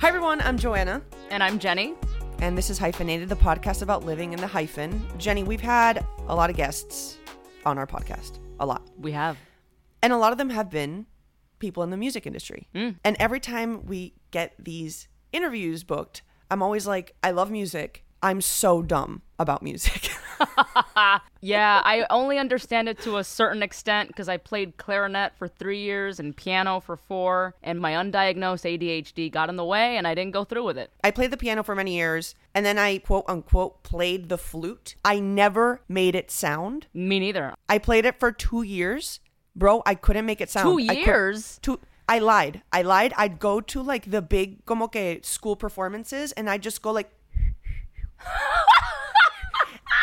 Hi, everyone. I'm Joanna, And I'm Jenny. and this is Hyphenated, the podcast about living in the hyphen. Jenny, we've had a lot of guests on our podcast, a lot. We have. And a lot of them have been people in the music industry. Mm. And every time we get these interviews booked, I'm always like, I love music. I'm so dumb about music. Yeah, I only understand it to a certain extent because I played clarinet for three years and piano for four, and my undiagnosed ADHD got in the way and I didn't go through with it. I played the piano for many years, and then I quote unquote played the flute. I never made it sound. Me neither. I played it for two years. Bro, I couldn't make it sound. Two I years? two. I lied. I lied. I'd go to like the big como que school performances, and I'd just go like.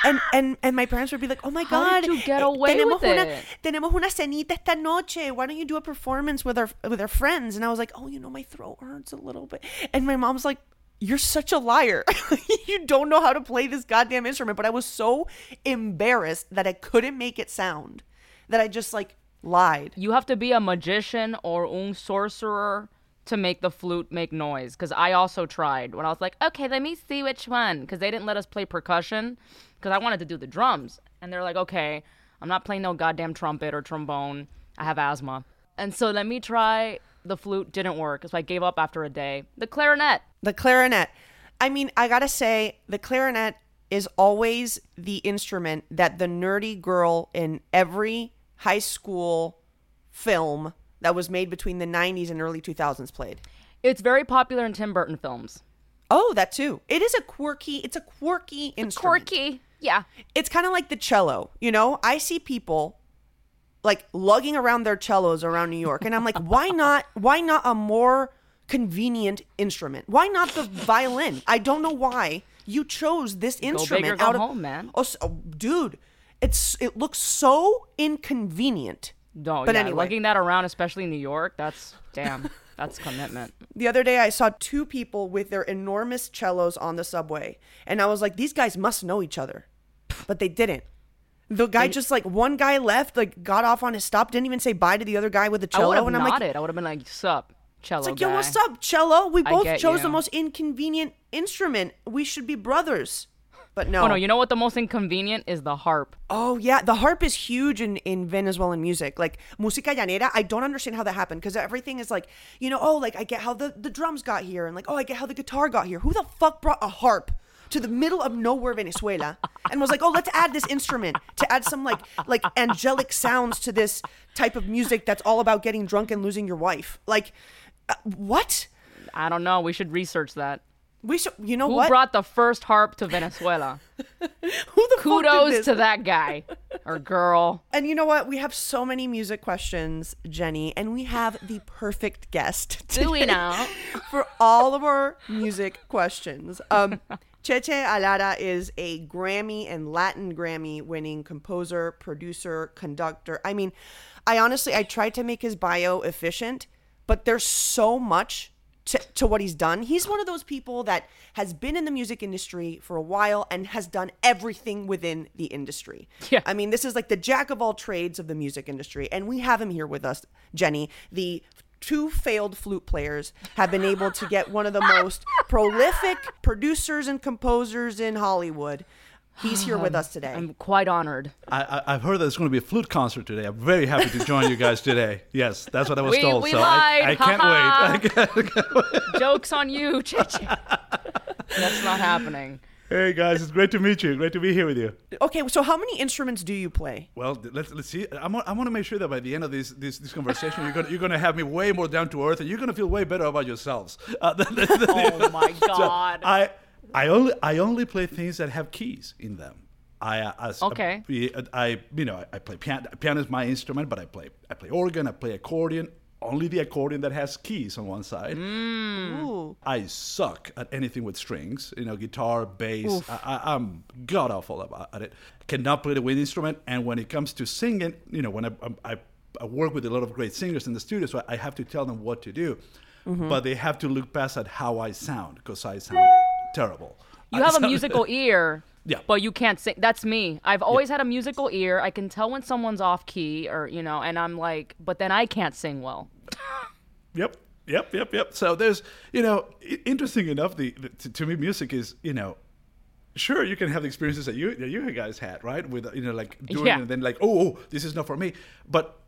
And, and and my parents would be like, "Oh my How god, did you get eh, away tenemos with una, it?" Tenemos una cenita esta noche. Why don't you do a performance with our with our friends?" And I was like, "Oh, you know, my throat hurts a little bit." And my mom's like, "You're such a liar. you don't know how to play this goddamn instrument." But I was so embarrassed that I couldn't make it sound that I just like lied. You have to be a magician or un sorcerer to make the flute make noise because I also tried when I was like, okay, let me see which one because they didn't let us play percussion because I wanted to do the drums. And they're like, okay, I'm not playing no goddamn trumpet or trombone. I have asthma. And so let me try the flute. Didn't work. So I gave up after a day. The clarinet. The clarinet. I mean, I gotta say, the clarinet is always the instrument that the nerdy girl in every high school film that was made between the 90s and early 2000s played. It's very popular in Tim Burton films. Oh, that too. It is a quirky, it's a quirky instrument. Quirky. Yeah. It's kind of like the cello, you know? I see people like lugging around their cellos around New York and I'm like, why not why not a more convenient instrument? Why not the violin? I don't know why you chose this instrument big or go out of home, man. Oh, oh, dude, it's it looks so inconvenient. No, But yeah, anyway. lugging that around, especially in New York, that's damn. That's commitment. The other day I saw two people with their enormous cellos on the subway and I was like these guys must know each other. But they didn't. The guy just like one guy left, like got off on his stop, didn't even say bye to the other guy with the I cello would have and I'm nodded. like I would have been like, "Sup, cello it's like, guy." yo, what's up, cello? We both chose you. the most inconvenient instrument. We should be brothers. But no. Oh no, you know what? The most inconvenient is the harp. Oh yeah, the harp is huge in, in Venezuelan music. Like música llanera, I don't understand how that happened because everything is like, you know, oh, like I get how the, the drums got here, and like, oh, I get how the guitar got here. Who the fuck brought a harp to the middle of nowhere, Venezuela, and was like, oh, let's add this instrument to add some like like angelic sounds to this type of music that's all about getting drunk and losing your wife. Like, uh, what? I don't know. We should research that. We should, you know Who what? brought the first harp to Venezuela? Who the Kudos to that guy or girl. And you know what? We have so many music questions, Jenny, and we have the perfect guest Do we now? for all of our music questions. Um, Cheche Alara is a Grammy and Latin Grammy winning composer, producer, conductor. I mean, I honestly I tried to make his bio efficient, but there's so much to, to what he's done. He's one of those people that has been in the music industry for a while and has done everything within the industry. Yeah. I mean, this is like the jack of all trades of the music industry. And we have him here with us, Jenny, the two failed flute players have been able to get one of the most prolific producers and composers in Hollywood He's here with us today. I'm quite honored. I, I, I've heard that there's going to be a flute concert today. I'm very happy to join you guys today. Yes, that's what I was We- told. we so I, I lied. can't wait. I can't- Jokes on you, Cheche. That's not happening. hey guys, it's great to meet you. Great to be here with you. okay, so how many instruments do you play? Well, let's let's see. I want I want to make sure that by the end of this this, this conversation, you're gonna you're gonna have me way more down to earth, and you're gonna feel way better about yourselves. Uh, Oh my So god. I I only I only play things that have keys in them. I uh, as Okay. I, I you know I, I play piano. Piano is my instrument, but I play I play organ. I play accordion. Only the accordion that has keys on one side. Mm. Ooh. I suck at anything with strings. You know, guitar, bass. I, I, I'm god awful about at it. Cannot play the wind instrument. And when it comes to singing, you know, when I, I, I work with a lot of great singers in the studio, so I have to tell them what to do. Mm-hmm. But they have to look past at how I sound because I sound terrible. You have a musical ear. Yeah. But you can't sing. That's me. I've always had a musical ear. I can tell when someone's off key or, you know, and I'm like, but then I can't sing well. Yep. Yep, yep, yep. So there's, you know, interesting enough. The, the to, to me, music is, you know, sure you can have the experiences that you that you guys had, right? With you know, like doing Yeah. it and then like, oh, oh, this is not for me. But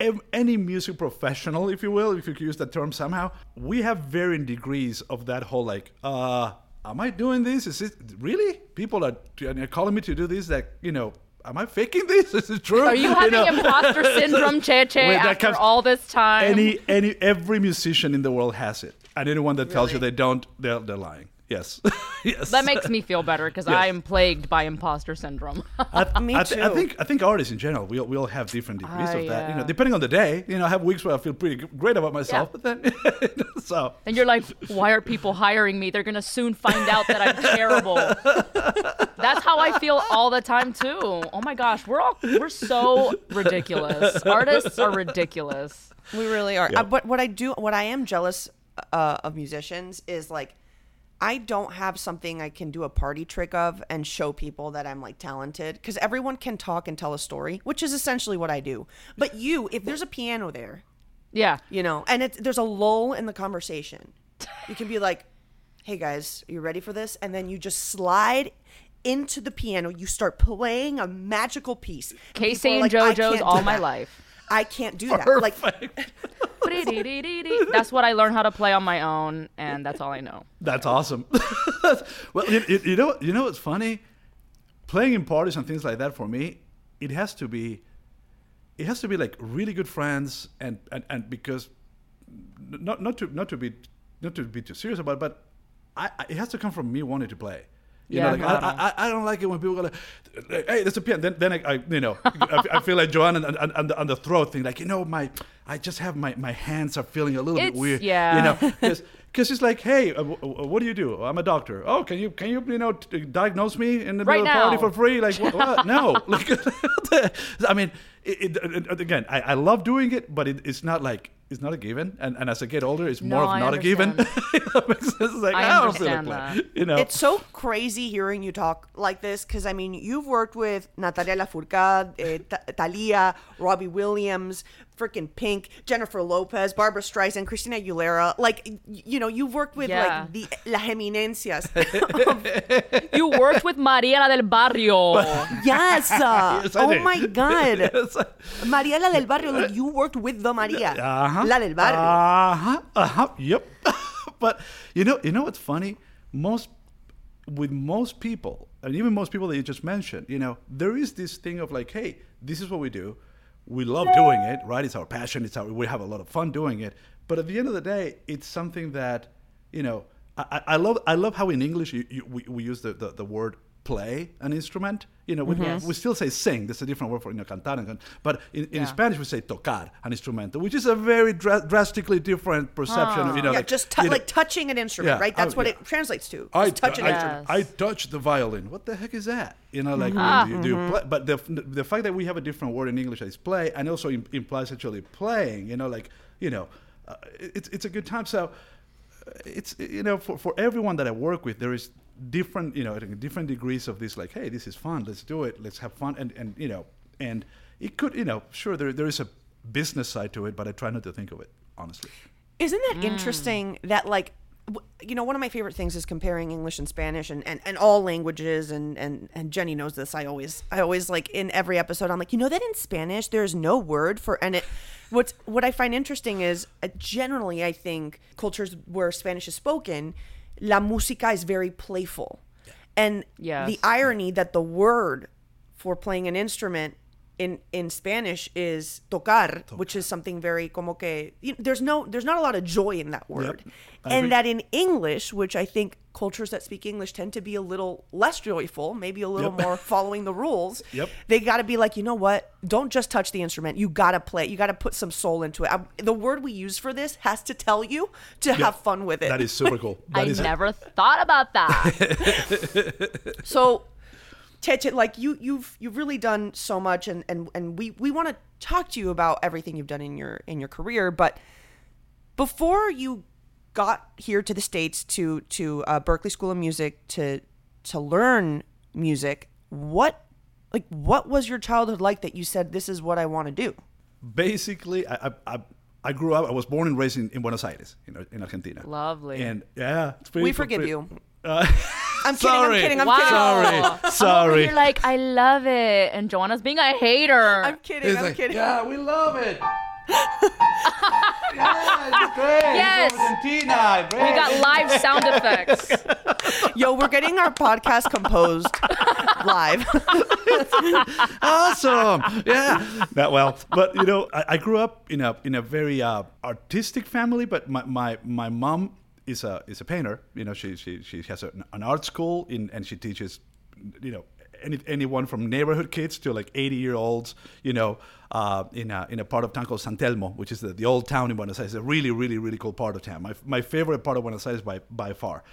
ev- any music professional, if you will, if you could use that term somehow, we have varying degrees of that whole like, uh, am I doing this? Is it really? People are, are calling me to do this. That you know. Am I faking this? Is it true? Are you having know? imposter syndrome, Wait, that after comes- all this time? any any every musician in the world has it and anyone that tells you they don't they're, they're lying yes yes that makes me feel better because Yes. I am plagued by imposter syndrome. I, Me I, th- I think I think artists in general we all, we all have different degrees Ah, of that. You know, depending on the day. You know, I have weeks where I feel pretty great about myself, but then so and you're like, why are people hiring me? They're going to soon find out that I'm terrible. That's how I feel all the time, too. Oh my gosh, we're all, we're so ridiculous. Artists are ridiculous. We really are. Yeah. Uh, but what I do, what I am jealous uh, of musicians is like, I don't have something I can do a party trick of and show people that I'm like talented because everyone can talk and tell a story, which is essentially what I do. But you, if there's a piano there, Yeah. you know, and it's there's a lull in the conversation, you can be like, "Hey guys, are you ready for this?" And then you just slide into the piano. You start playing a magical piece. And Casey people and like, JoJo's all do my life. I can't do that. Like That's what I learned how to play on my own, and that's all I know. That's awesome. well, you, you, know, you know what's funny? Playing in parties and things like that for me, it has to be, it has to be like really good friends, and and, and because, not not to not to be not to be too serious about, it, but I, it has to come from me wanting to play. You Yeah, know, like. I, I, I don't like it when people go like, "Hey, there's a piano." Then, then I, I you know, I, I feel like Joanne and, and, and, the, on the throat thing, like you know, my, I just have my, my hands are feeling a little It's- bit weird. yeah. You know, because it's like, hey, uh, what do you do? I'm a doctor. Oh, can you can you you know t- diagnose me in the Right middle of the party for free? Like what? what? no. Like, I mean, it, it, it- again, I, I love doing it, but it, it's not like it's not a given. And, and as I get older, it's more No, of not a given. understand. That. It's like, I I, don't feel like understand playing. You know, It's so crazy hearing you talk like this because I mean you've worked with Natalia Lafourcade, eh, Ta- Thalia, Robbie Williams, freaking Pink, Jennifer Lopez, Barbra Streisand, Christina Aguilera. Like y- you know you've worked with Yeah. like the las eminencias. You worked with Maria la del Barrio. yes. uh, Yes, oh did. my God. Yes. Maria del barrio. Like you worked with the Maria. Uh-huh. La del barrio. Uh-huh. Uh-huh. Yep. but you know, you know what's funny? Most with most people, and even most people that you just mentioned, you know, there is this thing of like, hey, this is what we do. We love doing it, right? It's our passion. It's our we have a lot of fun doing it. But at the end of the day, it's something that, you know, I, I I love I love how in English you, you, we, we use the, the, the word play an instrument. You know, we, we still say sing. There's a different word for you know, cantar. And, but in, in Yeah. Spanish we say tocar an instrumento, which is a very dra- drastically different perception. Of, you know, yeah, like, just tou you know, like touching an instrument, Yeah, right? That's I- what yeah. it translates to. I, Just touch an I, instrument. I touch the violin. What the heck is that? You know, like Mm-hmm. you do play, but the the fact that we have a different word in English that is play, and also im- implies actually playing. You know, like you know, uh, it's it's a good time. So uh, it's you know for, for everyone that I work with, there is different you know different degrees of this. Like, hey, this is fun. Let's do it. Let's have fun. And and you know, and it could you know sure there there is a business side to it, but I try not to think of it honestly. Isn't that interesting that like you know, one of my favorite things is comparing English and Spanish and, and, and all languages and, and, and Jenny knows this. I always I always like in every episode I'm like, you know that in Spanish there's no word for and it what's what I find interesting is uh, generally I think cultures where Spanish is spoken, la música is very playful. And Yes. the irony that the word for playing an instrument in in Spanish is tocar, which is something very como que you there's no there's not a lot of joy in that word, I agree. and that in English, which I think cultures that speak English tend to be a little less joyful, maybe a little Yep. more following the rules. Yep. They got to be like, you know what? Don't just touch the instrument. You got to play. You got to put some soul into it. I, the word we use for this has to tell you to have fun with it. That is super cool. That I is- never thought about that. So, Cheche, like you, you've you've really done so much, and and and we we want to talk to you about everything you've done in your in your career. But before you got here to the states to to uh, Berklee School of Music to to learn music, what like what was your childhood like that you said this is what I want to do? basically I, I, I, I grew up. I was born and raised in, in Buenos Aires, in, in Argentina. Lovely. And yeah, it's pretty, We forgive pretty- you. Uh, I'm kidding. Sorry. I'm kidding. I'm Wow. kidding. Sorry, sorry. You're like, I love it. And Joanna's being a hater. I'm kidding. It's I'm like, kidding. Yeah, we love it. yeah, great. Yes. Argentina. Great. we got live sound effects. Yo, we're getting our podcast composed live. awesome. Yeah. That well, but you know, I, I grew up in a in a very uh, artistic family. But my, my my mom is a is a painter. You know, she she she has an, an art school in and she teaches, you know. Any, anyone from neighborhood kids to like 80 year olds, you know, uh, in, a, in a part of town called San Telmo, which is the, the old town in Buenos Aires. a really, really, really cool part of town. My, my favorite part of Buenos Aires by, by far.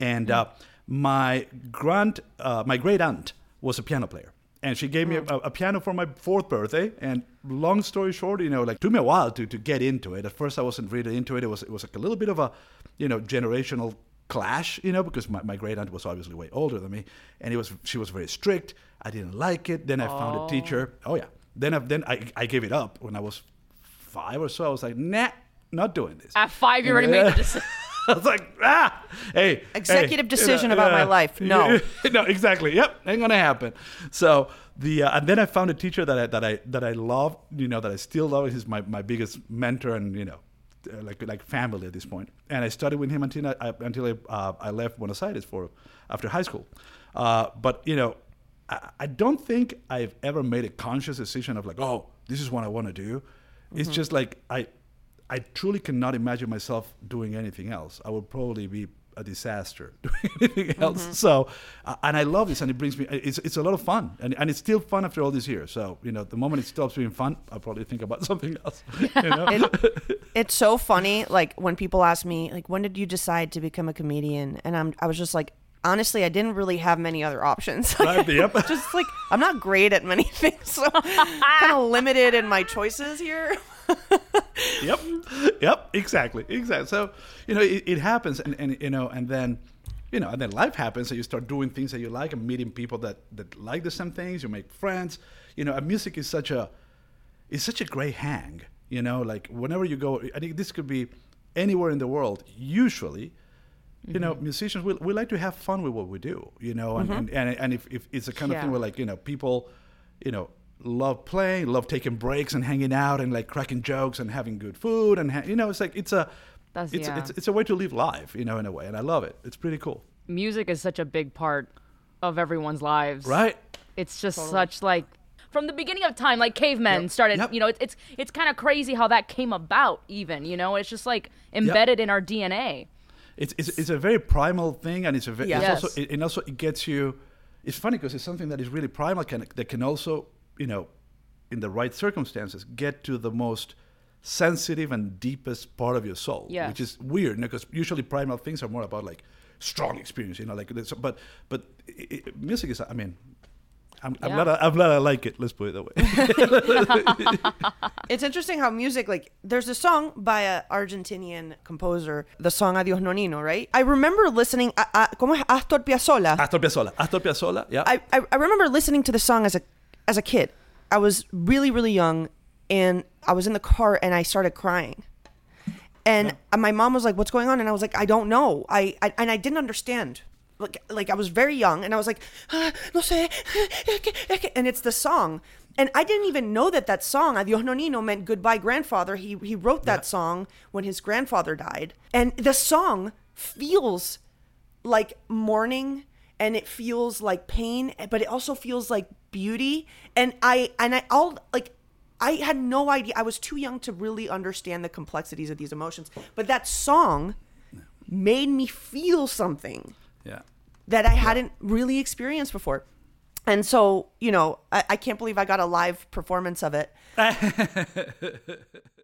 And uh, my grand, uh, my great aunt was a piano player and she gave me a, a piano for my fourth birthday. And long story short, you know, like took me a while to, to get into it. At first, I wasn't really into it. It was it was like a little bit of a, you know, generational clash, you know, because my, my great aunt was obviously way older than me, and it was she was very strict. I didn't like it. Then I found a teacher. Oh yeah. Then I, then I, I gave it up when I was five or so. I was like, nah, not doing this. At five, you already made the decision. I was like, ah, hey. Executive hey, decision about my life. No. no, exactly. Yep, ain't gonna happen. So the uh, and then I found a teacher that I that I that I love. You know that I still love. He's my, my biggest mentor and you know. Uh, Like like family at this point, and I studied with him until I, I- until I, uh, I left Buenos Aires for after high school. Uh, but you know, I, I don't think I've ever made a conscious decision of like, oh, this is what I want to do. It's just like I I truly cannot imagine myself doing anything else. I would probably be a disaster doing anything else. So, uh, and I love this, and it brings me. It's it's a lot of fun, and, and it's still fun after all these years. So, you know, the moment it stops being fun, I'll probably think about something else. You know? it's so funny like when people ask me like when did you decide to become a comedian and i'm i was just like honestly i didn't really have many other options Right, yep. just like i'm not great at many things so kind of limited in my choices here yep, yep, exactly, exactly. So you know, it, it happens, and, and you know, and then you know, and then life happens, and you start doing things that you like, and meeting people that that like the same things. You make friends. You know, and music is such a is such a great hang. You know, like whenever you go, I think this could be anywhere in the world. Usually, you know, mm-hmm. musicians we, we like to have fun with what we do. You know, and mm-hmm. and, and, and if, if it's a kind of thing where like you know people, you know. Love playing, love taking breaks and hanging out and like cracking jokes and having good food and ha- you know it's like it's a That's- it's, yeah. it's it's a way to live life you know in a way and I love it it's pretty cool Music is such a big part of everyone's lives. right It's just such like from the beginning of time, like cavemen Yep. started. Yep. You know, it's it's it's kind of crazy how that came about. Even you know, it's just like embedded in our DNA. it's, it's, it's a very primal thing and it's a very Yeah. it's also it, and also it gets you it's funny because it's something that is really primal can that can also you know in the right circumstances get to the most sensitive and deepest part of your soul Yes. which is weird because usually primal things are more about like strong experience you know like this, but but i i music is i mean I'm, I'm, glad I, I'm glad I like it. Let's put it that way. it's interesting how music like there's a song by a argentinian composer the song adios nonino right i remember listening a, a, como es astor piazzolla Astor Piazzolla. Astor Piazzolla. Yeah. I, I I remember listening to the song as a as a kid. I was really really young, and I was in the car and I started crying. And my mom was like, "What's going on?" And I was like, "I don't know." I, I and I didn't understand. Like like I was very young, and I was like, ah, "No sé," and it's the song. And I didn't even know that that song "Adios Nonino" meant goodbye grandfather. He he wrote that song when his grandfather died, and the song feels like mourning and it feels like pain but it also feels like beauty and i and i all like i had no idea i was too young to really understand the complexities of these emotions but that song made me feel something Yeah. that i hadn't really experienced before. And so you know I, I can't believe i got a live performance of it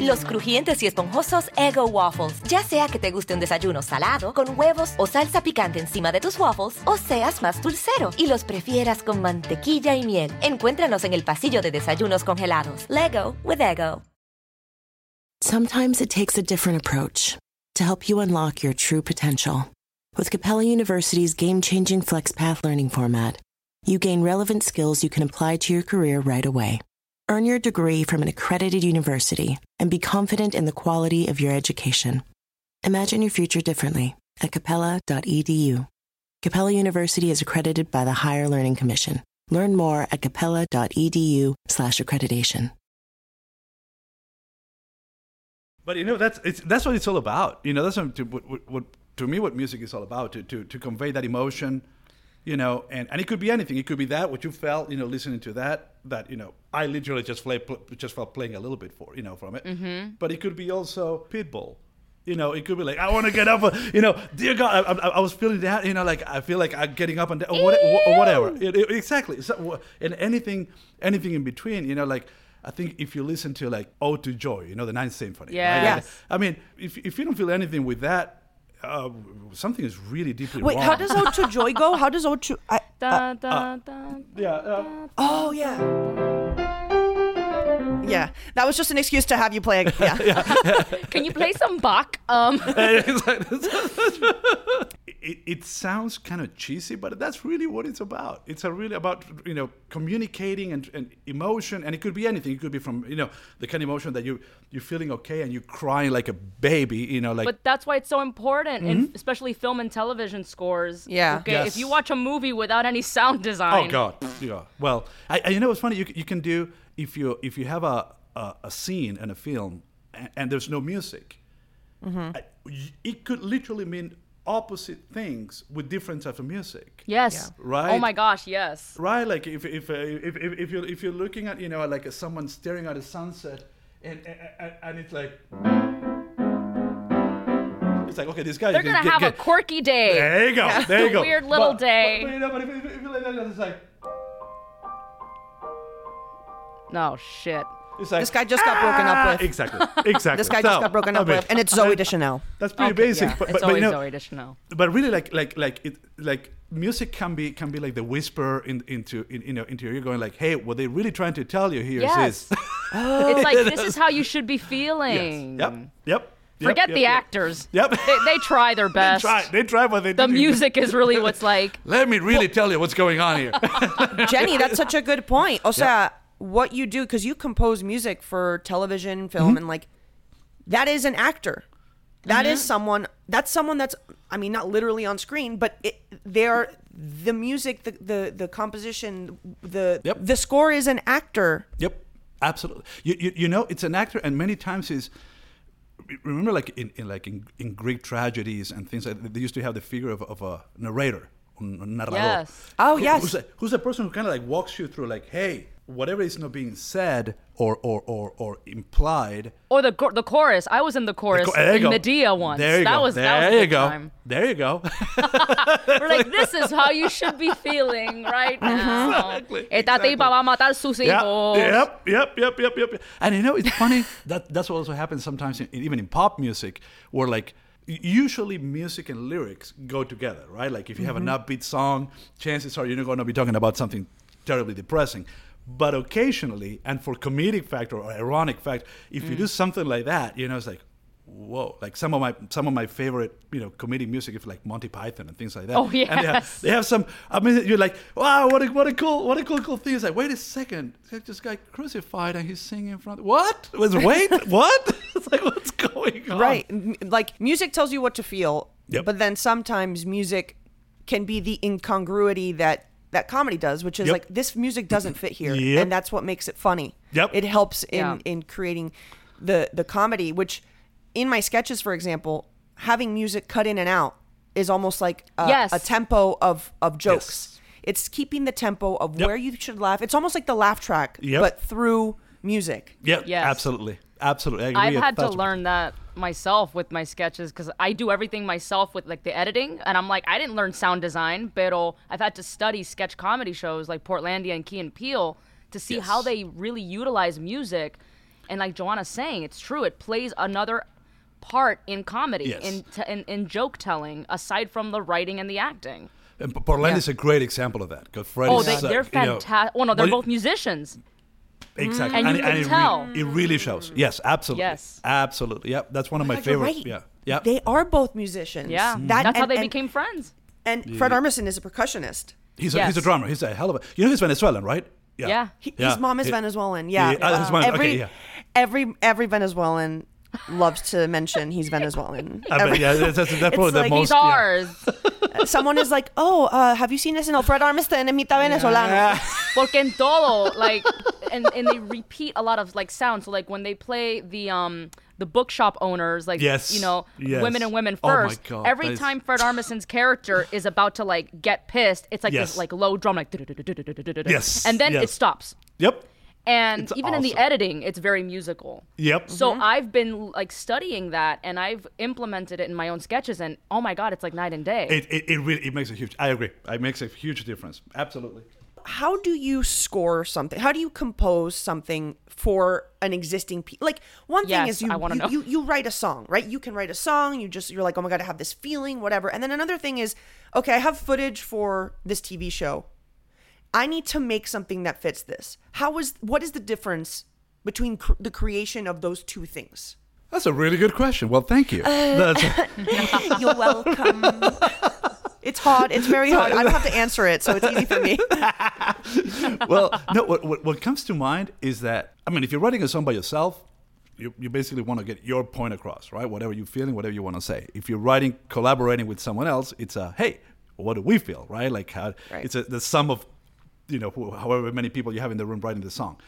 Los crujientes y esponjosos Ego Waffles. Ya sea que te guste un desayuno salado, con huevos o salsa picante encima de tus waffles, o seas más dulcero y los prefieras con mantequilla y miel. Encuéntranos en el pasillo de desayunos congelados. Lego with Ego. Sometimes it takes a different approach to help you unlock your true potential. With Capella University's game changing FlexPath learning format, you gain relevant skills you can apply to your career right away. Earn your degree from an accredited university and be confident in the quality of your education. Imagine your future differently at capella.edu. Capella University is accredited by the Higher Learning Commission. Learn more at capella.edu/slash accreditation. But you know that's that's what it's all about. You know that's what, to, what, what, what to me what music is all about to to, to convey that emotion. You know, and, and it could be anything. It could be that what you felt. You know, listening to that. That you know, I literally just play, pl- just felt playing a little bit for you know from it. Mm-hmm. But it could be also Pitbull. You know, it could be like I want to get up. You know, dear God, I, I, I was feeling that. You know, like I feel like I'm getting up and down, or what, or whatever. It- it- exactly. So, and anything, anything in between. You know, like I think if you listen to like Ode to Joy, you know, the Ninth Symphony. Yeah. right? Yes. I mean, if if you don't feel anything with that, uh, something is really deeply wrong. wait wrong. how does ode to joy go how does ode to I, Da, da, da. yeah. Uh, oh yeah yeah that was just an excuse to have you play a, yeah. Can you play some Bach? Um, it, it sounds kind of cheesy, but that's really what it's about. It's a really about you know communicating and, and emotion, and it could be anything. It could be from you know the kind of emotion that you you're feeling okay and you're crying like a baby. You know, like but that's why it's so important, in especially film and television scores. Yeah. Okay. Yes. If you watch a movie without any sound design. Oh God, yeah. Well, I, I, you know what's funny? You, you can do if you if you have a a, a scene in a film and, and there's no music, I- y- it could literally mean opposite things with different types of music. Yes. Right. Oh my gosh. Yes. Right, like if if uh, if, if, if you're if you're looking at you know like someone staring at a sunset, and and, and it's like. It's like okay, this guy. They're gonna get- have a quirky day. There you go. There you go. weird little But- day. But, but, you know, but if, if, if you like it's like No shit. it's like This guy just got ah! broken up with. Exactly. Exactly. This guy just So, got broken I up mean, with, and it's Zooey Deschanel. That's pretty Okay, basic. yeah. But, it's but, but always you know, Zooey Deschanel. but really like like like it like music can be can be like the whisper in, into in, you know into your ear going like hey what they're really trying to tell you here is Yes. this oh. it's like this is how you should be feeling. yes. yep yep yep, Forget yep, the yep. actors. Yep. They, they try their they best. try they try what they The didn't- music is really what's like. let me really tell you what's going on here Jenny, that's such a good point. O sea, what you do because you compose music for television, film, mm-hmm. and like that is an actor. That is mm-hmm. someone. That's someone that's. I mean, not literally on screen, but it, they're the music, the the the composition, the Yep. the score is an actor. Yep, absolutely. You, you, you know, it's an actor, and many times is remember like in, in like in, in Greek tragedies and things like that, they used to have the figure of, of a narrator, un un narrador. Yes. Oh, Who- yes. Who's a, who's a person who kind of like walks you through like, hey, whatever is not being said or or or, or implied. Or the the chorus. I was in the chorus There you in go. Medea once. There you that go. was there that was you go. time. There you go. We're like, this is how you should be feeling right uh-huh. now. Exactly, Esta exactly. tipa va a matar sus Yeah, hijos. Yep, yep, yep, yep, yep. And you know, it's funny that that's what also happens sometimes, in, even in pop music, where like usually music and lyrics go together, right? Like if you have an mm-hmm. upbeat song, chances are you're not going to be talking about something terribly depressing. But occasionally, and for comedic factor or ironic fact, if you do Mm. something like that, you know, it's like, whoa! Like some of my some of my favorite, you know, comedic music is like Monty Python and things like that. Oh, And they have, they have some. I mean, you're like, wow, what a what a cool what a cool cool thing. It's like, wait a second, this guy crucified and he's singing in front. What? Was wait what? it's like what's going on? Right. Like music tells you what to feel, Yep. but then sometimes music can be the incongruity that that comedy does, which is Yep. like this music doesn't fit here, Yep. and that's what makes it funny. Yep. It helps in Yeah. in creating the the comedy, which in my sketches, for example, having music cut in and out is almost like a, Yes. a tempo of of jokes. Yes. It's keeping the tempo of Yep. where you should laugh. It's almost like the laugh track, Yep. but through music. Yeah. Yes. Absolutely. Absolutely. I i've had to learn that myself with my sketches because I do everything myself with like the editing, and I'm like, I didn't learn sound design, but I've had to study sketch comedy shows like Portlandia and Key and Peele to see how they really utilize music. And like Joanna's saying, it's true. It plays another part in comedy, Yes. in, t- in in joke telling, aside from the writing and the acting. And Portland is a great example of that. Because Fred Oh, they, uh, they're you know- fantastic. Oh no, they're Well, both musicians. Exactly. And you it- can it, tell. it really shows. Yes, absolutely. Yes. Absolutely. Yep. That's one of my God, you're favorite. right. Yeah. Yeah. They are both musicians. Yeah, That- that's how they and- became friends. And Fred Armisen is a percussionist. He's a, he's a drummer. He's a hell of a. You know he's Venezuelan, right? Yeah. He, Yeah. His mom is He- Venezuelan. Yeah. Yeah, uh, his mom- okay, yeah. every every Venezuelan loves to mention he's Venezuelan. I bet, yeah, that's, that's, that's probably the like most. He's ours. Someone is like, "Oh, uh, have you seen this in Fred Armisen en mitad venezolano?" Porque en todo, like, and, and they repeat a lot of like sounds. So like when they play the um the bookshop owners, like Yes, you know, yes. women and women Oh my first. God, every that is- time Fred Armisen's character is about to like get pissed, it's like Yes. this like low drum, like Yes, and then it stops. Yep. And It's even in the editing, it's very musical. Yep. So mm-hmm. I've been like studying that, and I've implemented it in my own sketches, and oh my god, it's like night and day. It, it, it really it makes a huge. I agree. It makes a huge difference. Absolutely. How do you score something? How do you compose something for an existing piece? Like one thing Yes, is you I wanna you, know. you you write a song, right? You can write a song. You just you're like, oh my god, I have this feeling, whatever. And then another thing is, okay, I have footage for this TV show. I need to make something that fits this. How is what is the difference between cr- the creation of those two things? That's a really good question. Well, thank you. Uh, That's, You're welcome. it's hard. It's very hard. I don't have to answer it, so it's easy for me. well, no. What, what what comes to mind is that I mean, if you're writing a song by yourself, you, you basically want to get your point across, right? Whatever you're feeling, whatever you want to say. If you're writing, collaborating with someone else, it's a hey, what do we feel, right? Like how Right. it's a, the sum of you know who, however many people you have in the room writing the song.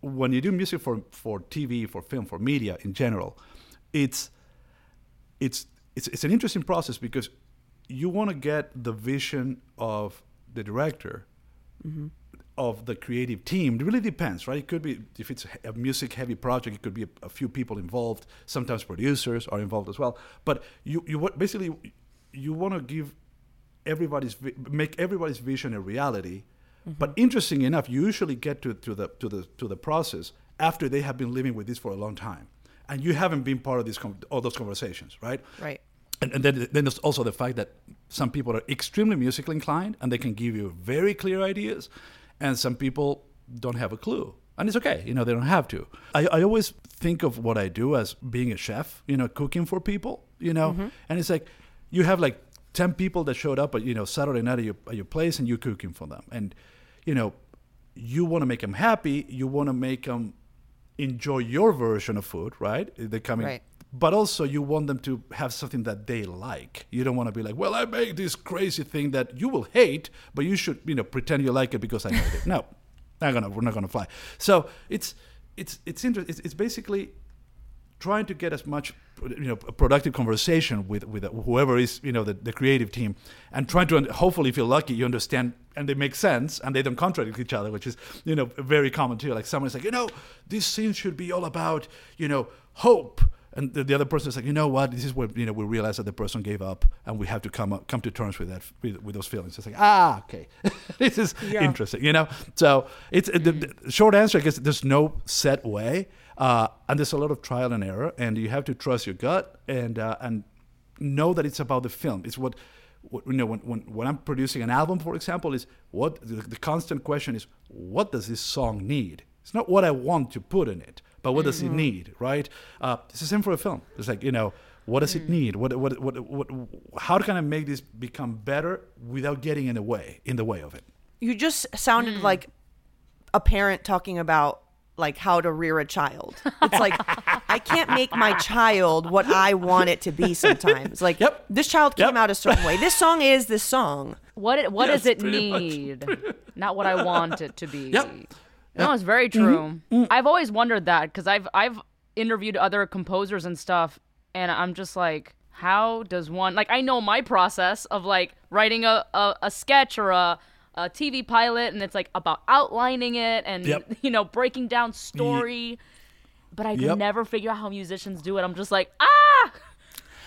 When you do music for for TV, for film, for media in general, it's it's it's it's an interesting process because you want to get the vision of the director mm-hmm. of the creative team. It really depends, right? It could be if it's a music heavy project, it could be a, a few people involved. Sometimes producers are involved as well. But you you basically you want to give everybody's make everybody's vision a reality. Mm-hmm. But interesting enough, you usually get to, to the to the to the process after they have been living with this for a long time, and you haven't been part of these all those conversations, right? Right. And, and then, then there's also the fact that some people are extremely musically inclined and they can give you very clear ideas, and some people don't have a clue. And it's okay, you know, they don't have to. I, I always think of what I do as being a chef, you know, cooking for people, you know, mm-hmm. and it's like you have like 10 people that showed up at, you know, Saturday night at your, at your place and you're cooking for them. And, you know, you want to make them happy, you want to make them enjoy your version of food, right? They're coming Right. but also you want them to have something that they like. You don't want to be like, well, I made this crazy thing that you will hate, but you should, you know, pretend you like it because I made it. No, not gonna, we're not gonna fly. So it's it's it's interesting. It's, it's basically trying to get as much you know a productive conversation with with whoever is you know the, the creative team and trying to hopefully if you're lucky you understand and they make sense and they don't contradict each other which is you know very common too. Like someone's like you know this scene should be all about you know hope. And the, the other person is like you know what? This is where you know we realize that the person gave up and we have to come up, come to terms with that with, with those feelings. It's like ah okay. This is interesting you know? So it's the, the short answer i guess there's no set way uh, and there's a lot of trial and error, and you have to trust your gut and uh, and know that it's about the film. It's what wh- you know, when, when, when I'm producing an album, for example, is what the, the constant question is, what does this song need? It's not what I want to put in it, but what does it need, right? Uh, it's the same for a film. It's like you know, what does it need? What, what, what, what, how can I make this become better without getting in the way, in the way of it? You just sounded like a parent talking about like how to rear a child. It's like I can't make my child what I want it to be sometimes. Like Yep. this child came Yep. out a certain way. This song is this song. What it, what Yes, does it pretty much. need? Not what I want it to be. Yep. No, it's very true. Mm-hmm. I've always wondered that because I've I've interviewed other composers and stuff, and I'm just like, how does one like? I know my process of like writing a a, a sketch or a a TV pilot, and it's like about outlining it and Yep. you know breaking down story. But I Yep. never figure out how musicians do it. I'm just like, ah,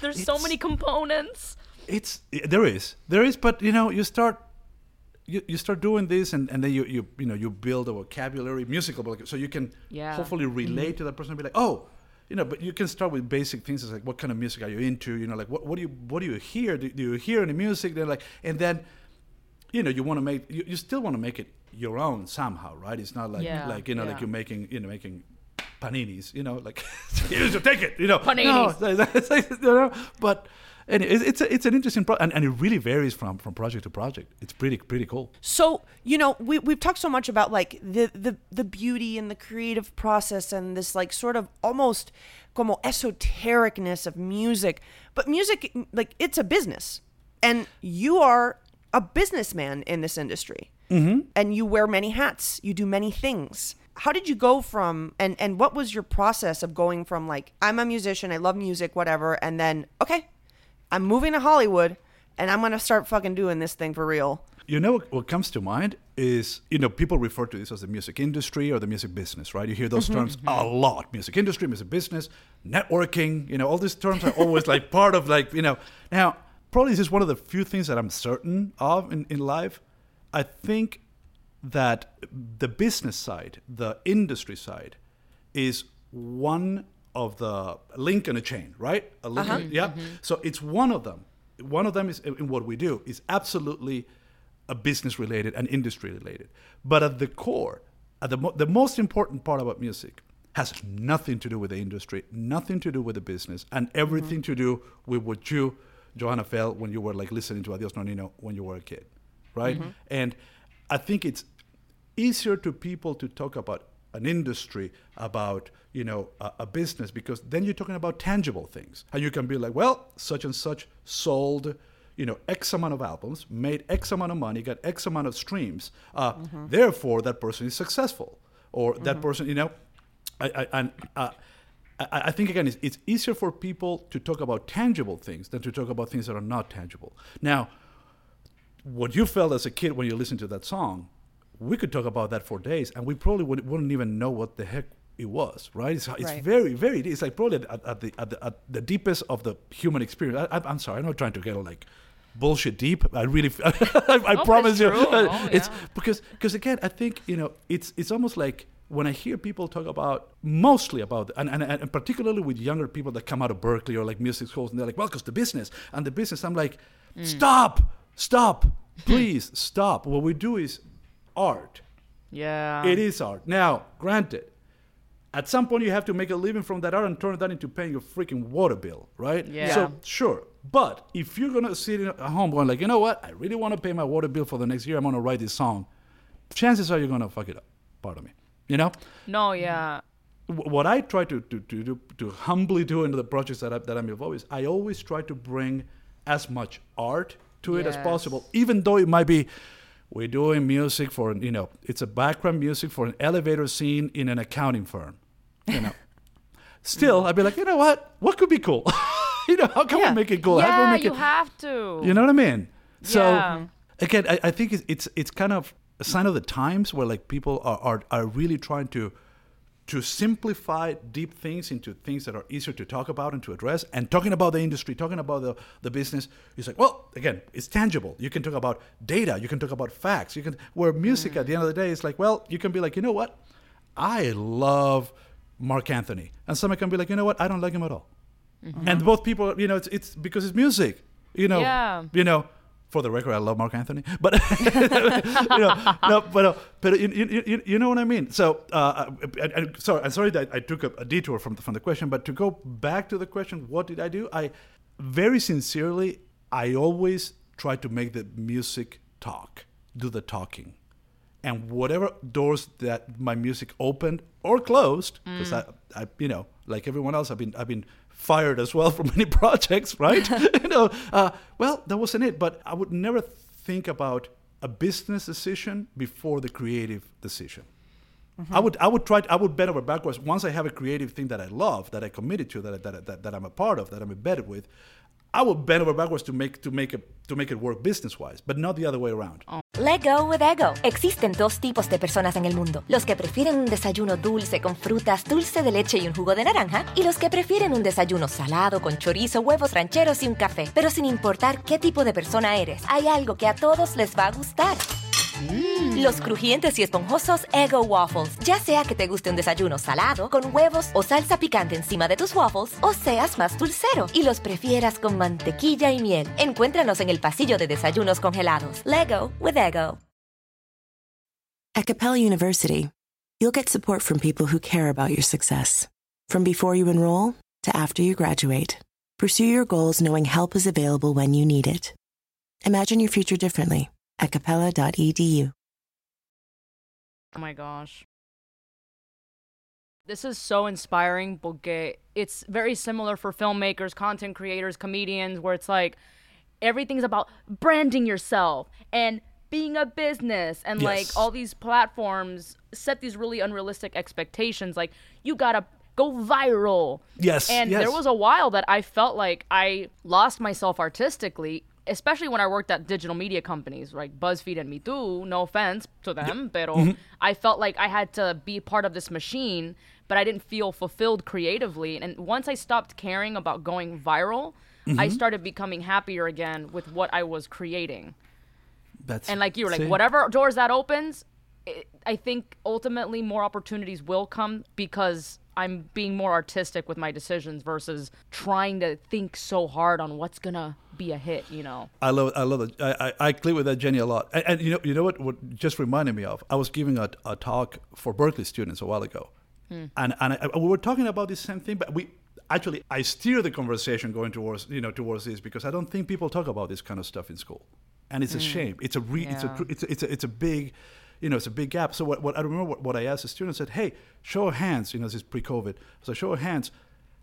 there's so many components. it's there is there is but you know you start you, you start doing this and, and then you, you you know you build a vocabulary musical vocabulary, so you can Yeah. hopefully relate to that person and be like oh you know but you can start with basic things it's like what kind of music are you into you know like what, what do you what do you hear do, do you hear any music then like and then you know you want to make you, you still want to make it your own somehow right it's not like Yeah, like you know yeah. like you're making you know making paninis you know like you just take it you know Paninis. no, you know, but and it's it's, a, it's an interesting pro- and, and it really varies from from project to project. It's pretty pretty cool. So, you know, we we've talked so much about like the the the beauty and the creative process and this like sort of almost como esotericness of music. But music like it's a business. And you are a businessman in this industry. Mm-hmm. And you wear many hats. You do many things. How did you go from and and what was your process of going from like I'm a musician, I love music, whatever, and then okay, I'm moving to Hollywood and I'm going to start fucking doing this thing for real. You know what, what comes to mind is you know people refer to this as the music industry or the music business, right? You hear those terms a lot: music industry, music business, networking. You know, all these terms are always like part of like you know. Now, probably this is one of the few things that I'm certain of in, in life. I think that the business side, the industry side, is one of the link in a chain, right? A link, uh-huh. in- yeah. Mm-hmm. So it's one of them. One of them is in what we do is absolutely a business related and industry related. But at the core, at the mo- the most important part about music has nothing to do with the industry, nothing to do with the business, and everything mm-hmm. to do with what you, Joanna, felt when you were like listening to Adios Nonino when you were a kid, right? And I think it's easier to people to talk about an industry, about you know a, a business, because then you're talking about tangible things, and you can be like, well, such and such sold, you know, X amount of albums, made X amount of money, got X amount of streams, uh, therefore that person is successful, or that person, you know, I, I, and uh, I, I think again, it's, it's easier for people to talk about tangible things than to talk about things that are not tangible. Now, what you felt as a kid when you listened to that song, we could talk about that for days, and we probably would, wouldn't even know what the heck it was, right? It's, it's Right. very, very. It's like probably at, at the, at the at the deepest of the human experience. I, I'm sorry, I'm not trying to get like bullshit deep. I really, I, I promise you. Oh, it's yeah. because because again, I think you know, it's it's almost like when I hear people talk about mostly about and, and, and particularly with younger people that come out of Berklee or like music schools and they're like, well, because the business and the business. I'm like, mm. stop, stop, please stop. What we do is art. Yeah. It is art. Now, granted, at some point you have to make a living from that art and turn that into paying your freaking water bill, right? Yeah. So sure, but if you're gonna sit at home going like, you know what, I really want to pay my water bill for the next year. I'm gonna write this song. Chances are you're gonna fuck it up. Pardon me. You know, No, yeah. What I try to to to, to, to humbly do into the projects that I, that I'm involved is I always try to bring as much art to it as possible, even though it might be we're doing music for you know it's a background music for an elevator scene in an accounting firm, you know. Still, I'd be like, you know what? What could be cool? you know, how can Yeah. we make it cool? how can we Yeah, make you it? have to. You know what I mean? So Yeah. again, I, I think it's, it's it's kind of a sign of the times where like people are, are, are really trying to to simplify deep things into things that are easier to talk about and to address. And talking about the industry, talking about the, the business, is like, well, again, it's tangible. You can talk about data, you can talk about facts, you can where music at the end of the day is like, well, you can be like, you know what? I love Marc Anthony. And someone can be like, you know what, I don't like him at all. Mm-hmm. And both people, you know, it's it's because it's music. You know, Yeah. you know, For the record, I love Marc Anthony, but you know, no, but uh, but you, you, you, know what I mean. So, uh, I, I, sorry, I'm sorry that I took a, a detour from the, from the question, but to go back to the question, what did I do? I very sincerely, I always try to make the music talk, do the talking, and whatever doors that my music opened or closed, because I, I, you know, like everyone else, I've been I've been fired as well from many projects, right? you know, uh, well, that wasn't it. But I would never think about a business decision before the creative decision. I would I would try I would bend over backwards once I have a creative thing that I love that I committed to that that, that, that I'm a part of that I'm embedded with. I would bend over backwards to make it work business wise, but not the other way around. Let go with ego. Existen dos tipos de personas en el mundo: los que prefieren un desayuno dulce con frutas, dulce de leche y un jugo de naranja, y los que prefieren un desayuno salado con chorizo, huevos rancheros y un café. Pero sin importar qué tipo de persona eres, hay algo que a todos les va a gustar. Los crujientes y esponjosos Ego Waffles. Ya sea que te guste un desayuno salado, con huevos o salsa picante encima de tus waffles, o seas más dulcero y los prefieras con mantequilla y miel. Encuéntranos en el pasillo de desayunos congelados. Lego with Ego. At Capella University, you'll get support from people who care about your success. From before you enroll to after you graduate, pursue your goals knowing help is available when you need it. Imagine your future differently at E Oh my gosh. This is so inspiring porque it's very similar for filmmakers, content creators, comedians, where it's like everything's about branding yourself and being a business and like all these platforms set these really unrealistic expectations like you gotta go viral Yes, and yes. there was a while that i felt like i lost myself artistically especially when i worked at digital media companies like buzzfeed and Mitú no offense to them pero Mm-hmm. i felt like i had to be part of this machine but i didn't feel fulfilled creatively and once i stopped caring about going viral i Mm-hmm. started becoming happier again with what i was creating That's and like you were like whatever doors that opens it, i think ultimately more opportunities will come because i'm being more artistic with my decisions versus trying to think so hard on what's gonna be a hit you know I love I love it. I, I, I click with that Jenny a lot. And, and you know you know what what just reminded me of? I was giving a, a talk for Berklee students a while ago, hmm. and and I, we were talking about this same thing, but we actually I steer the conversation going towards you know towards this because I don't think people talk about this kind of stuff in school, and it's a hmm. shame. It's a re, it's a it's a, it's a it's a big. You know, it's a big gap. So what, what I remember what, what I asked the students said, "Hey, show of hands." You know, this is pre-COVID. So show of hands.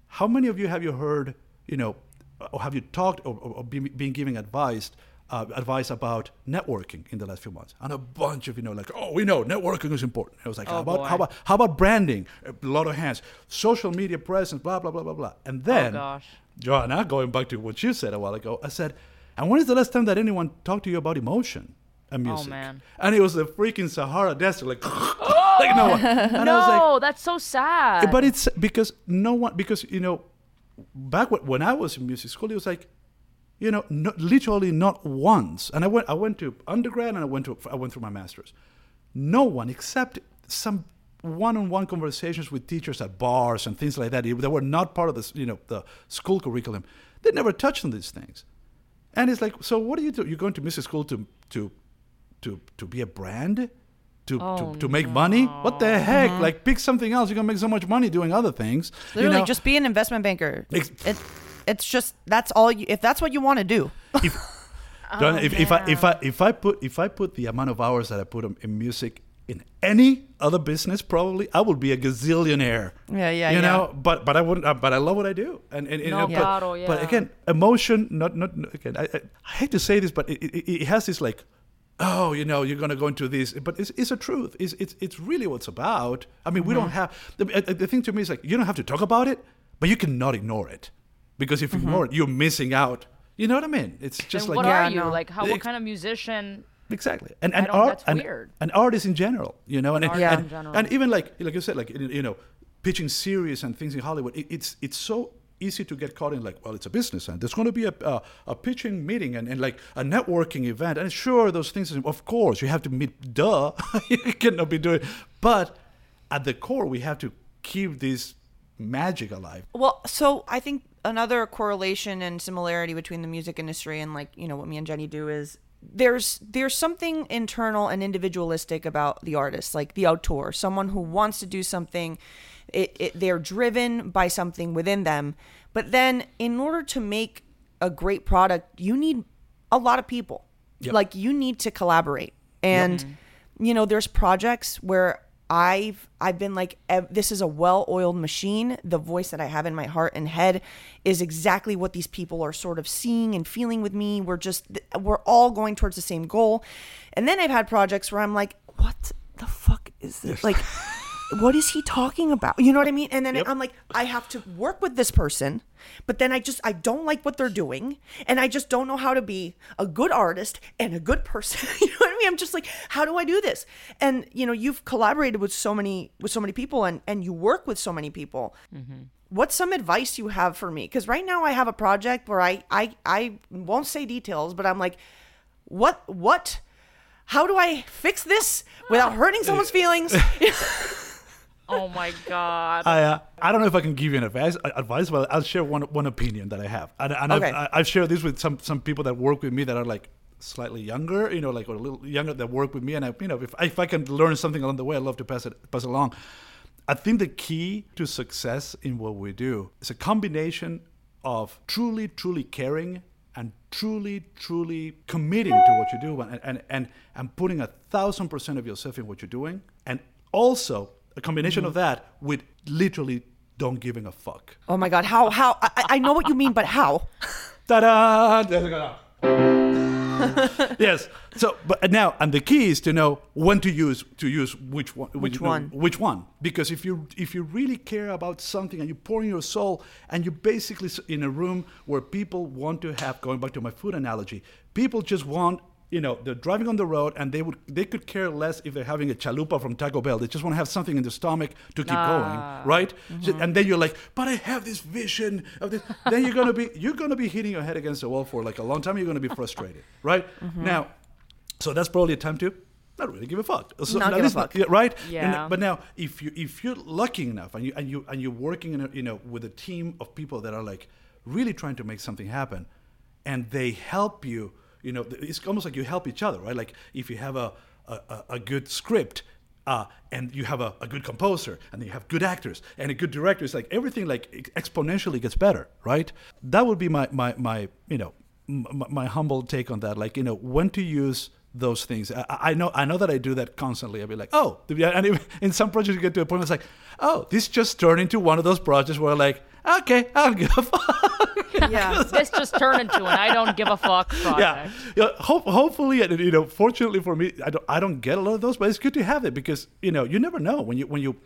How many of you have you heard? You know, or have you talked or, or, or been, been giving advice uh, advice about networking in the last few months? And a bunch of you know, like, oh, we know networking is important. I was like, how Oh, about boy. how about how about branding? A lot of hands, social media presence, blah blah blah blah blah. And then, Oh, gosh. Joanna, going back to what you said a while ago, I said, and when is the last time that anyone talked to you about emotion and oh, music? Oh, man. And it was the freaking Sahara Desert, like, oh! like no one. And no like, that's so sad. But it's because no one because you know back when, i was in music school it was like you know no, literally not once. And i went i went to undergrad and i went to i went through my masters. No one except some one-on-one conversations with teachers at bars and things like that. That were not part of this you know the school curriculum. They never touched on these things. And it's like so what do you do? You're going to music school to to to to be a brand to, Oh, to, to make money what the heck like pick something else you're gonna make so much money doing other things you Literally, know? just be an investment banker. Ex- It, it's just that's all. You, if that's what you want to do, if, John, if, if I if I if I put if I put the amount of hours that I put in, music in any other business, probably I would be a gazillionaire. Yeah, yeah, You yeah. know, but but I wouldn't. Uh, but I love what I do, and, and, and No, but, claro, but yeah. again, emotion. Not not again. I, I, I hate to say this, but it, it, it has this like. Oh, you know, you're gonna go into this, but it's, it's a truth. It's, it's it's really what's about. I mean, we Mm-hmm. don't have the, uh, the thing to me is like you don't have to talk about it, but you cannot ignore it, because if you Mm-hmm. ignore it, you're missing out. You know what I mean? It's just and like what Yeah, are you no. like how what kind of musician Exactly, and and art that's and, weird. and artists in general, you know, and and, and, in general. and even like like you said, like you know, pitching series and things in Hollywood, it, it's it's so easy to get caught in like, well, it's a business and there's going to be a, a, a pitching meeting and, and like a networking event, and sure, those things, of course, you have to meet. Duh, you cannot be doing, but at the core, we have to keep this magic alive. Well, so I think another correlation and similarity between the music industry and like you know what me and Jenny do is there's there's something internal and individualistic about the artist, like the auteur, someone who wants to do something. It, it they're driven by something within them, but then in order to make a great product, you need a lot of people. Like you need to collaborate, and you know there's projects where I've I've been like this is a well-oiled machine. The voice that I have in my heart and head is exactly what these people are sort of seeing and feeling with me. We're just we're all going towards the same goal. And then I've had projects where I'm like, what the fuck is this? Like what is he talking about? You know what I mean? And then I'm like, I have to work with this person, but then I just I don't like what they're doing, and I just don't know how to be a good artist and a good person. you know what I mean? I'm just like, how do I do this? And you know, you've collaborated with so many with so many people, and and you work with so many people. Mm-hmm. What's some advice you have for me? Because right now I have a project where I I I won't say details, but I'm like, what what. How do I fix this without hurting someone's feelings? Oh my god. I uh, I don't know if I can give you an advice, uh, advice, but I'll share one one opinion that I have, and, and Okay. I've, I- I've shared this with some some people that work with me that are like slightly younger, you know, like or a little younger that work with me, and I, you know, if if I can learn something along the way, I love to pass it pass it along. I think the key to success in what we do is a combination of truly, truly caring and truly, truly committing to what you do and, and, and, and putting a thousand percent of yourself in what you're doing. And also a combination of mm-hmm. that with literally don't giving a fuck. Oh my god, how how I, I know what you mean, but how? We go. yes. So, but now, and the key is to know when to use to use which one. Which one? Which one? Because if you if you really care about something and you pour in your soul, and you basically in a room where people want to have, going back to my food analogy, people just want. You know, they're driving on the road and they would they could care less if they're having a chalupa from Taco Bell. They just want to have something in their stomach to keep ah. going, right? So- mm-hmm. and then you're like, but I have this vision of this. then you're gonna be you're gonna be hitting your head against the wall for like a long time. You're gonna be frustrated, right? Mm-hmm. Now, so that's probably a time to not really give a fuck. So Not give a fuck. yeah, right? Yeah. And- but now, if you if you're lucky enough and you and you and you're working in a, you know with a team of people that are like really trying to make something happen, and they help you, you know, it's almost like you help each other, right? Like if you have a a, a- good script. Uh, and you have a, a good composer, and you have good actors and a good director. It's like everything like exponentially gets better, right? That would be my my, my you know m- m- my humble take on that. Like you know when to use those things. I, I know I know that I do that constantly. I'll be like, oh, and in some projects you get to a point where it's like, oh, this just turned into one of those projects where like, okay, I'll give a fuck. Yeah. this just turned into an I don't give a fuck project. yeah, yeah. Hope, hopefully, and, you know, fortunately for me, I don't I don't get a lot of those, but it's good to have it because you know you never know when you when you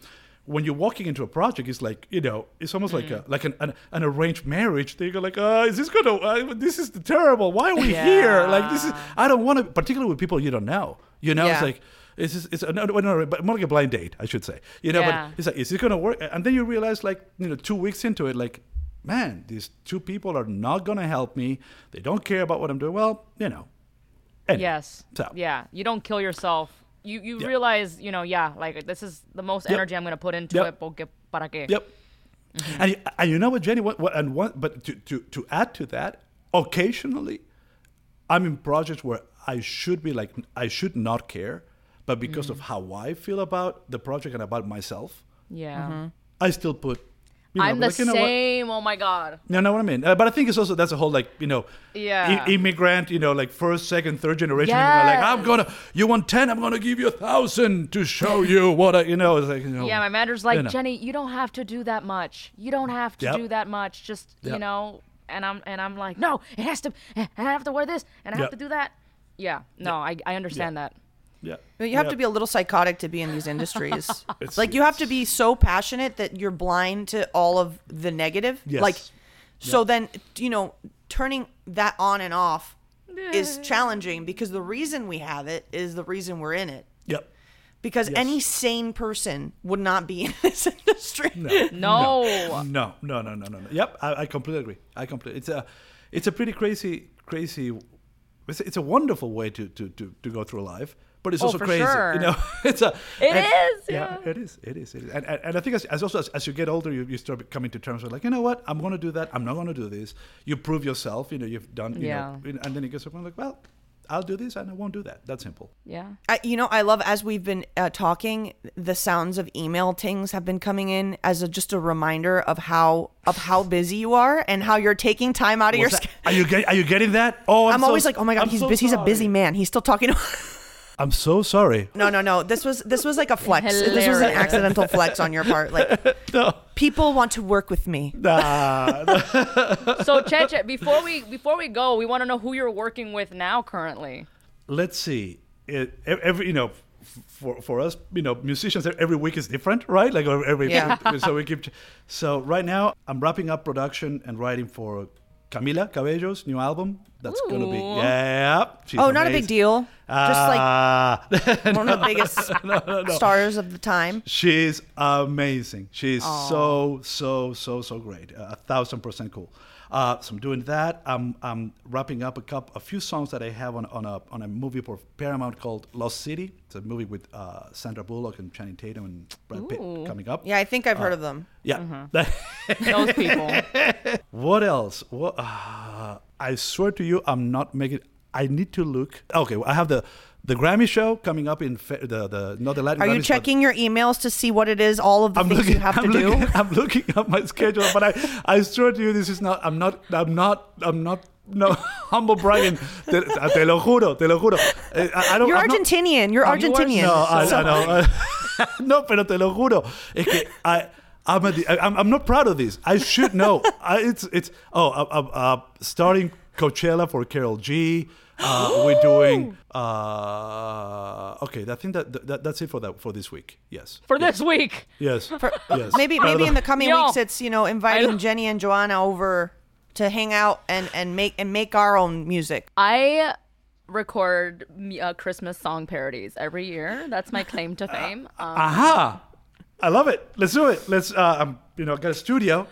when you're walking into a project, it's like you know, it's almost like a like an, an, an arranged marriage. They go like, uh, is this gonna? Uh, this is terrible. Why are we here? Like this is. I don't want to, particularly with people you don't know. You know, Yeah. it's like. It's just, it's no, no, no, but more like a blind date, I should say. You know, Yeah. but it's like, is it gonna work? And then you realize, like, you know, two weeks into it, like, man, these two people are not gonna help me. They don't care about what I'm doing. Well, you know. Anyway, Yes. So Yeah. You don't kill yourself. You you Yeah. realize, you know, yeah, like this is the most Yep. energy I'm gonna put into Yep. it. Porque para qué? Yep. Mm-hmm. And, you- and you know what, Jenny? What, what, and what, but to, to, to add to that, occasionally, I'm in projects where I should be like, I should not care, but because of how I feel about the project and about myself, Yeah. I still put. You know, I'm the like, you know what? same. Oh my god. You know what I mean? Uh, but I think it's also that's a whole like you know, Yeah. i- immigrant, you know, like first, second, third generation. immigrant, Like I'm gonna, you want ten, I'm gonna give you a thousand to show you what I, you know. It's like you know. Yeah, my manager's like, you know. Jenny, you don't have to do that much. You don't have to Yep. do that much. Just you know, and I'm and I'm like, no, it has to, and I have to wear this, and I have to do that. Yeah, no, I I understand that. Yeah. But you have Yeah. to be a little psychotic to be in these industries. It's- like you have to be so passionate that you're blind to all of the negative. Yes. Like so then you know, turning that on and off is challenging because the reason we have it is the reason we're in it. Yep. Because Yes. any sane person would not be in this industry. No. No, no, no, no, no, no. Yep, I, I completely agree. I completely. It's a, it's a pretty crazy, crazy. It's, it's a wonderful way to, to, to, to go through life, but it's Oh, also crazy. sure. You know, it's a. It It is. is, yeah. it is. It is. It is. And, and, and I think as, as also as, as you get older, you, you start coming to terms with like, you know what, I'm going to do that. I'm not going to do this. You prove yourself. You know, you've done. You Yeah. Know, and then you get someone like, well, I'll do this and I won't do that. That's simple. Yeah. I, you know, I love as we've been uh, talking, the sounds of email tings have been coming in as a, just a reminder of how of how busy you are and how you're taking time out of your. What's that? sch- Are you get, Are you getting that? Oh, I'm, I'm so always like, oh my god, I'm he's so busy. He's a busy man. He's still talking. to I'm so sorry. No, no, no. This was this was like a flex. This was an accidental flex on your part. Like No. people want to work with me. Nah. So Cheche, before we before we go, we want to know who you're working with now currently. let's see it every you know for for us you know musicians every week is different right like every Yeah. so we keep so right now i'm wrapping up production and writing for camila cabello's new album that's gonna be Ooh. yeah she's Oh, not a big amazing. deal. Just like Ah. one of the biggest stars of the time. She's amazing. She's so so so so great. A thousand percent cool. Uh, so I'm doing that. I'm I'm wrapping up a couple, a few songs that I have on on a on a movie for Paramount called Lost City. It's a movie with uh, Sandra Bullock and Channing Tatum and Brad Pitt Ooh. coming up. Yeah, I think I've heard of them. Yeah. Those people. what else? What? Uh, I swear to you, I'm not making. I need to look. Okay, I have the the Grammy show coming up in fe- the the not the Latin. Are you Grammys, but- checking your emails to see what it is? All of the I'm things looking, you have I'm to do. I'm looking at my schedule, but I, I swear to you, this is not. I'm not. I'm not. I'm not. No, humble bragging. Te, te lo juro. Te lo juro. Eh, I, I don't, You're I'm not- Argentinian. You're I'm- Argentinian. No, I, So- I know. no, pero te lo juro. Es que I. I'm, a, I'm, I'm not proud of this. I should know. I, it's it's oh uh, uh, uh, starting Coachella for Karol G. Uh, we're doing uh, okay. I think that, that that's it for that for this week. Yes. For this week. Yes. For, yes. Maybe maybe in the coming Yo. weeks it's you know inviting Jenny and Joanna over to hang out and and make and make our own music. I record me- uh, Christmas song parodies every year. That's my claim to fame. Um, Aha! I love it. Let's do it. Let's uh um, you know, get a studio.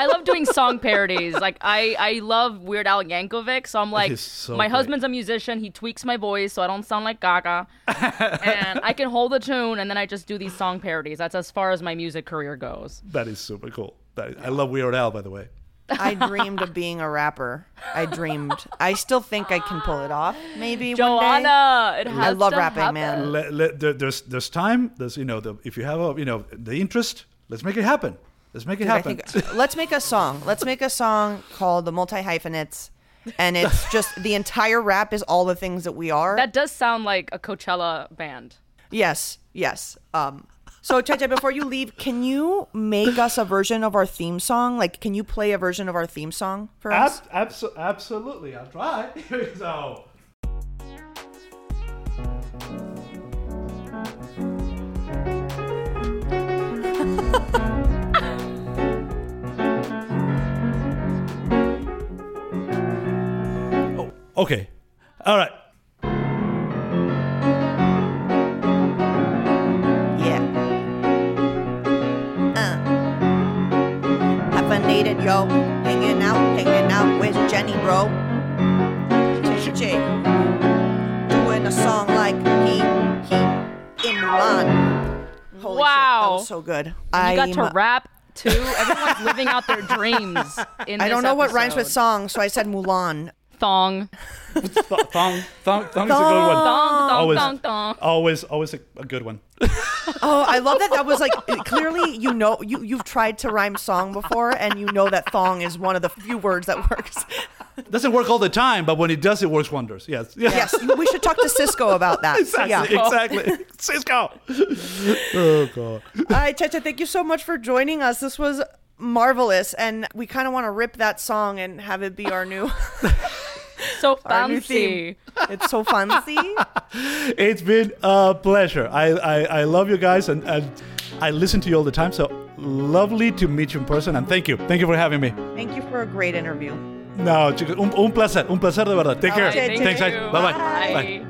I love doing song parodies. Like I, I love Weird Al Yankovic. So I'm like, so my great. husband's a musician. He tweaks my voice so I don't sound like Gaga, and I can hold a tune, and then I just do these song parodies. That's as far as my music career goes. that is super cool. That is, I love Weird Al by the way. I dreamed of being a rapper. I dreamed. I still think I can pull it off. Maybe one day. Joanna, it has I love to rapping, happen. man. Let, let, there's there's time. There's you know the, if you have a you know the interest, let's make it happen. Let's make it I happen. think let's make a song. Let's make a song called the multi hyphenates, and it's just the entire rap is all the things that we are. That does sound like a Coachella band. yes, yes. Um. So Cheche, before you leave, can you make us a version of our theme song? Like, can you play a version of our theme song for us? Ab- abso- absolutely, I'll try. so. okay. All right. Yeah. Uh. Hyphenated, yo. Hanging out, hanging out with Jenny, bro. JJ. Doing a song like he, he, in Mulan. Holy shit, that Wow. was so good. You I got to rap too. Everyone's living out their dreams. In I don't this know what rhymes with song, so I said Mulan. Thong. Th- thong, thong, thong is a good one. Thong, thong, Always, thong, thong. always, always a, a good one. Oh, I love that. That was like clearly you know you you've tried to rhyme song before, and you know that thong is one of the few words that works. Doesn't work all the time, but when it does, it works wonders. Yes. Yes, we should talk to Sisqó about that. Exactly. Yeah. Exactly. Sisqó. oh god. All right, Cheche, thank you so much for joining us. This was marvelous, and we kind of want to rip that song and have it be our new, So fancy. It's so fancy. It's been a pleasure. I, I, I love you guys and, and I listen to you all the time. So lovely to meet you in person and thank you. Thank you for having me. Thank you for a great interview. No, chicos, un, un placer. Un placer de verdad. Take care. Right, thank Thanks, guys. Bye-bye. Bye. Bye.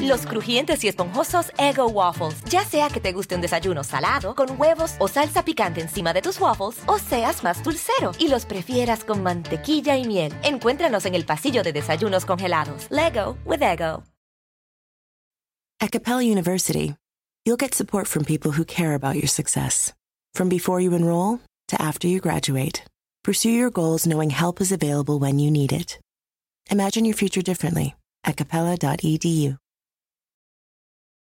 Los crujientes y esponjosos Ego Waffles. Ya sea que te guste un desayuno salado, con huevos o salsa picante encima de tus waffles, o seas más dulcero y los prefieras con mantequilla y miel. Encuéntranos en el pasillo de desayunos congelados. Lego with Ego. At Capella University, you'll get support from people who care about your success. From before you enroll to after you graduate, pursue your goals knowing help is available when you need it. Imagine your future differently at capella.edu.